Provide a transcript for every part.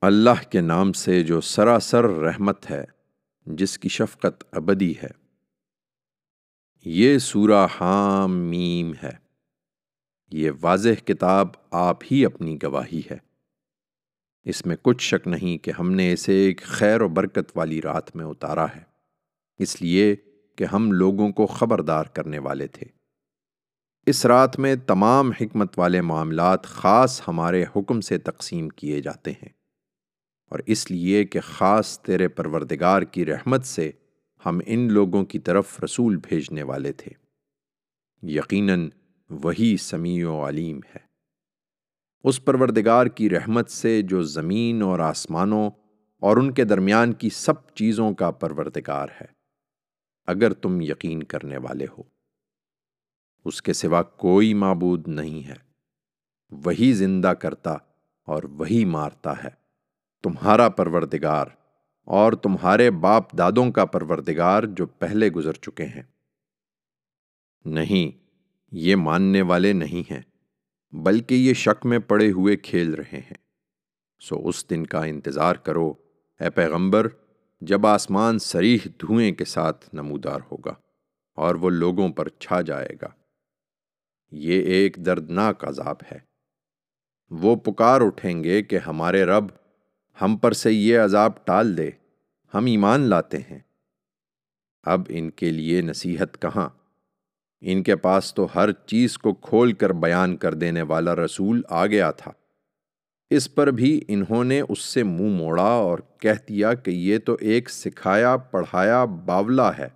اللہ کے نام سے جو سراسر رحمت ہے، جس کی شفقت ابدی ہے۔ یہ سورہ حام میم ہے۔ یہ واضح کتاب آپ ہی اپنی گواہی ہے۔ اس میں کچھ شک نہیں کہ ہم نے اسے ایک خیر و برکت والی رات میں اتارا ہے۔ اس لیے کہ ہم لوگوں کو خبردار کرنے والے تھے۔ اس رات میں تمام حکمت والے معاملات خاص ہمارے حکم سے تقسیم کیے جاتے ہیں۔ اور اس لیے کہ خاص تیرے پروردگار کی رحمت سے ہم ان لوگوں کی طرف رسول بھیجنے والے تھے۔ یقیناً وہی سمیع و علیم ہے۔ اس پروردگار کی رحمت سے جو زمین اور آسمانوں اور ان کے درمیان کی سب چیزوں کا پروردگار ہے۔ اگر تم یقین کرنے والے ہو۔ اس کے سوا کوئی معبود نہیں ہے۔ وہی زندہ کرتا اور وہی مارتا ہے۔ تمہارا پروردگار اور تمہارے باپ دادوں کا پروردگار جو پہلے گزر چکے ہیں۔ نہیں، یہ ماننے والے نہیں ہیں، بلکہ یہ شک میں پڑے ہوئے کھیل رہے ہیں۔ سو اس دن کا انتظار کرو، اے پیغمبر، جب آسمان سریح دھوئیں کے ساتھ نمودار ہوگا اور وہ لوگوں پر چھا جائے گا۔ یہ ایک دردناک عذاب ہے۔ وہ پکار اٹھیں گے کہ ہمارے رب ہم پر سے یہ عذاب ٹال دے، ہم ایمان لاتے ہیں۔ اب ان کے لیے نصیحت کہاں؟ ان کے پاس تو ہر چیز کو کھول کر بیان کر دینے والا رسول آ گیا تھا۔ اس پر بھی انہوں نے اس سے منہ موڑا اور کہہ دیا کہ یہ تو ایک سکھایا، پڑھایا باولا ہے۔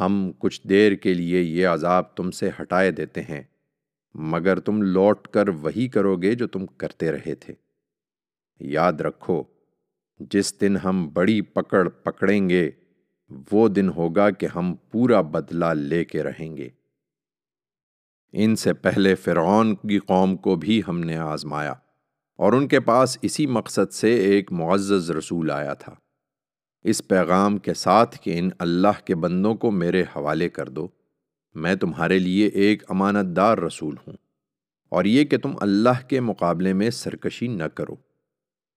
ہم کچھ دیر کے لیے یہ عذاب تم سے ہٹائے دیتے ہیں، مگر تم لوٹ کر وہی کرو گے جو تم کرتے رہے تھے۔ یاد رکھو، جس دن ہم بڑی پکڑ پکڑیں گے، وہ دن ہوگا کہ ہم پورا بدلہ لے کے رہیں گے۔ ان سے پہلے فرعون کی قوم کو بھی ہم نے آزمایا اور ان کے پاس اسی مقصد سے ایک معزز رسول آیا تھا۔ اس پیغام کے ساتھ کہ ان اللہ کے بندوں کو میرے حوالے کر دو، میں تمہارے لیے ایک امانت دار رسول ہوں اور یہ کہ تم اللہ کے مقابلے میں سرکشی نہ کرو۔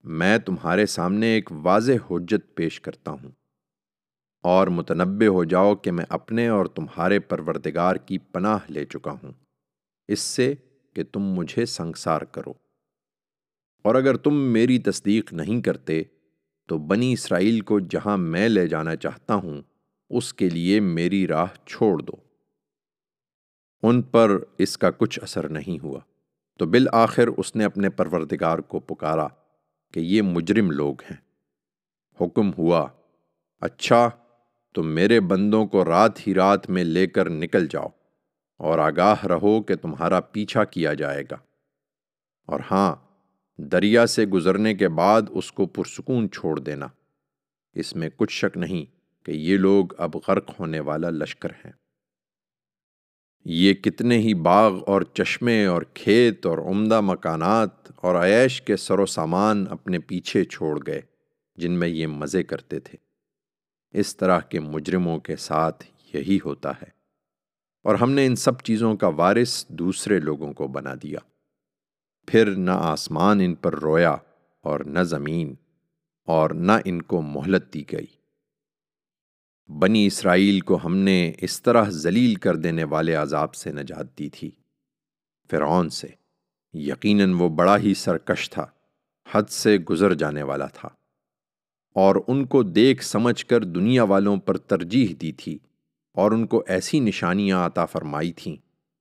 میں تمہارے سامنے ایک واضح حجت پیش کرتا ہوں۔ اور متنبع ہو جاؤ کہ میں اپنے اور تمہارے پروردگار کی پناہ لے چکا ہوں۔ اس سے کہ تم مجھے سنگسار کرو۔ اور اگر تم میری تصدیق نہیں کرتے، تو بنی اسرائیل کو جہاں میں لے جانا چاہتا ہوں، اس کے لیے میری راہ چھوڑ دو۔ ان پر اس کا کچھ اثر نہیں ہوا۔ تو بالآخر اس نے اپنے پروردگار کو پکارا۔ کہ یہ مجرم لوگ ہیں۔ حکم ہوا اچھا تو میرے بندوں کو رات ہی رات میں لے کر نکل جاؤ اور آگاہ رہو کہ تمہارا پیچھا کیا جائے گا۔ اور ہاں دریا سے گزرنے کے بعد اس کو پرسکون چھوڑ دینا۔ اس میں کچھ شک نہیں کہ یہ لوگ اب غرق ہونے والا لشکر ہیں۔ یہ کتنے ہی باغ اور چشمے اور کھیت اور عمدہ مکانات اور عیش کے سر و سامان اپنے پیچھے چھوڑ گئے، جن میں یہ مزے کرتے تھے۔ اس طرح کے مجرموں کے ساتھ یہی ہوتا ہے۔ اور ہم نے ان سب چیزوں کا وارث دوسرے لوگوں کو بنا دیا۔ پھر نہ آسمان ان پر رویا اور نہ زمین اور نہ ان کو مہلت دی گئی۔ بنی اسرائیل کو ہم نے اس طرح ذلیل کر دینے والے عذاب سے نجات دی تھی۔ فرعون سے۔ یقیناً وہ بڑا ہی سرکش تھا۔ حد سے گزر جانے والا تھا۔ اور ان کو دیکھ سمجھ کر دنیا والوں پر ترجیح دی تھی۔ اور ان کو ایسی نشانیاں عطا فرمائی تھیں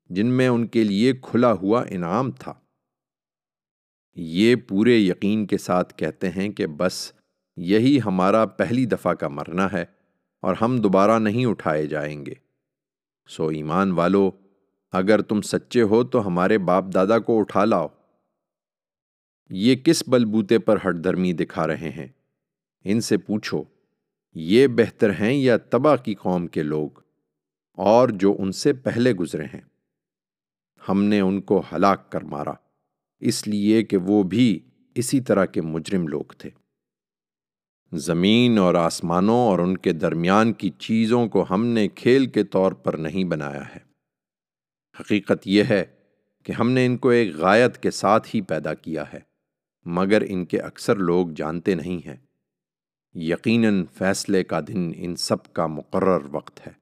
جن میں ان کے لیے کھلا ہوا انعام تھا۔ یہ پورے یقین کے ساتھ کہتے ہیں کہ بس یہی ہمارا پہلی دفعہ کا مرنا ہے۔ اور ہم دوبارہ نہیں اٹھائے جائیں گے۔ سو ایمان والو، اگر تم سچے ہو تو ہمارے باپ دادا کو اٹھا لاؤ۔ یہ کس بلبوتے پر ہٹ دھرمی دکھا رہے ہیں؟ ان سے پوچھو، یہ بہتر ہیں یا تباہ کی قوم کے لوگ؟ اور جو ان سے پہلے گزرے ہیں۔ ہم نے ان کو ہلاک کر مارا، اس لیے کہ وہ بھی اسی طرح کے مجرم لوگ تھے۔ زمین اور آسمانوں اور ان کے درمیان کی چیزوں کو ہم نے کھیل کے طور پر نہیں بنایا ہے۔ حقیقت یہ ہے کہ ہم نے ان کو ایک غایت کے ساتھ ہی پیدا کیا ہے، مگر ان کے اکثر لوگ جانتے نہیں ہیں۔ یقیناً فیصلے کا دن ان سب کا مقرر وقت ہے۔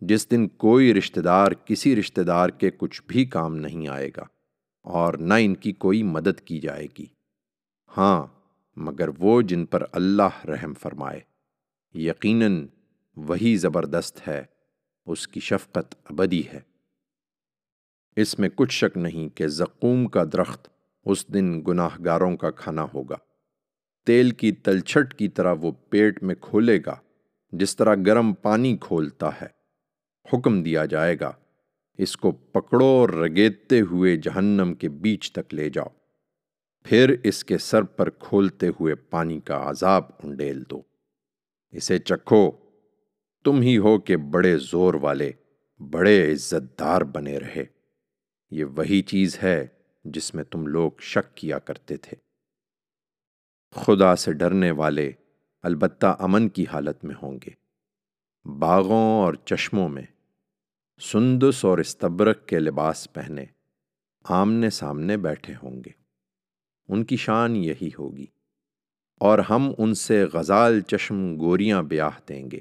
جس دن کوئی رشتہ دار کسی رشتہ دار کے کچھ بھی کام نہیں آئے گا اور نہ ان کی کوئی مدد کی جائے گی۔ ہاں مگر وہ جن پر اللہ رحم فرمائے۔ یقیناً وہی زبردست ہے، اس کی شفقت ابدی ہے۔ اس میں کچھ شک نہیں کہ زقوم کا درخت اس دن گناہ گاروں کا کھانا ہوگا۔ تیل کی تلچھٹ کی طرح وہ پیٹ میں کھولے گا، جس طرح گرم پانی کھولتا ہے۔ حکم دیا جائے گا، اس کو پکڑو اور رگیتے ہوئے جہنم کے بیچ تک لے جاؤ۔ پھر اس کے سر پر کھولتے ہوئے پانی کا عذاب انڈیل دو۔ اسے چکھو۔ تم ہی ہو کہ بڑے زور والے، بڑے عزت دار بنے رہے۔ یہ وہی چیز ہے جس میں تم لوگ شک کیا کرتے تھے۔ خدا سے ڈرنے والے البتہ امن کی حالت میں ہوں گے۔ باغوں اور چشموں میں سندس اور استبرک کے لباس پہنے آمنے سامنے بیٹھے ہوں گے۔ ان کی شان یہی ہوگی۔ اور ہم ان سے غزال چشم گوریاں بیاہ دیں گے۔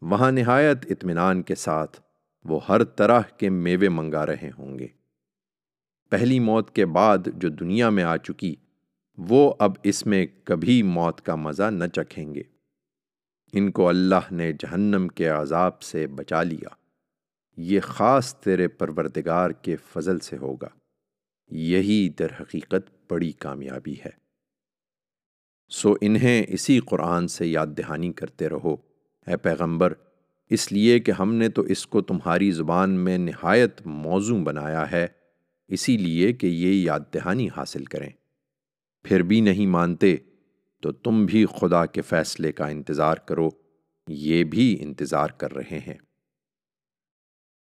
وہاں نہایت اطمینان کے ساتھ وہ ہر طرح کے میوے منگا رہے ہوں گے۔ پہلی موت کے بعد جو دنیا میں آ چکی، وہ اب اس میں کبھی موت کا مزہ نہ چکھیں گے۔ ان کو اللہ نے جہنم کے عذاب سے بچا لیا۔ یہ خاص تیرے پروردگار کے فضل سے ہوگا۔ یہی در حقیقت بڑی کامیابی ہے۔ سو انہیں اسی قرآن سے یاد دہانی کرتے رہو، اے پیغمبر، اس لیے کہ ہم نے تو اس کو تمہاری زبان میں نہایت موزوں بنایا ہے، اسی لیے کہ یہ یاد دہانی حاصل کریں۔ پھر بھی نہیں مانتے تو تم بھی خدا کے فیصلے کا انتظار کرو، یہ بھی انتظار کر رہے ہیں۔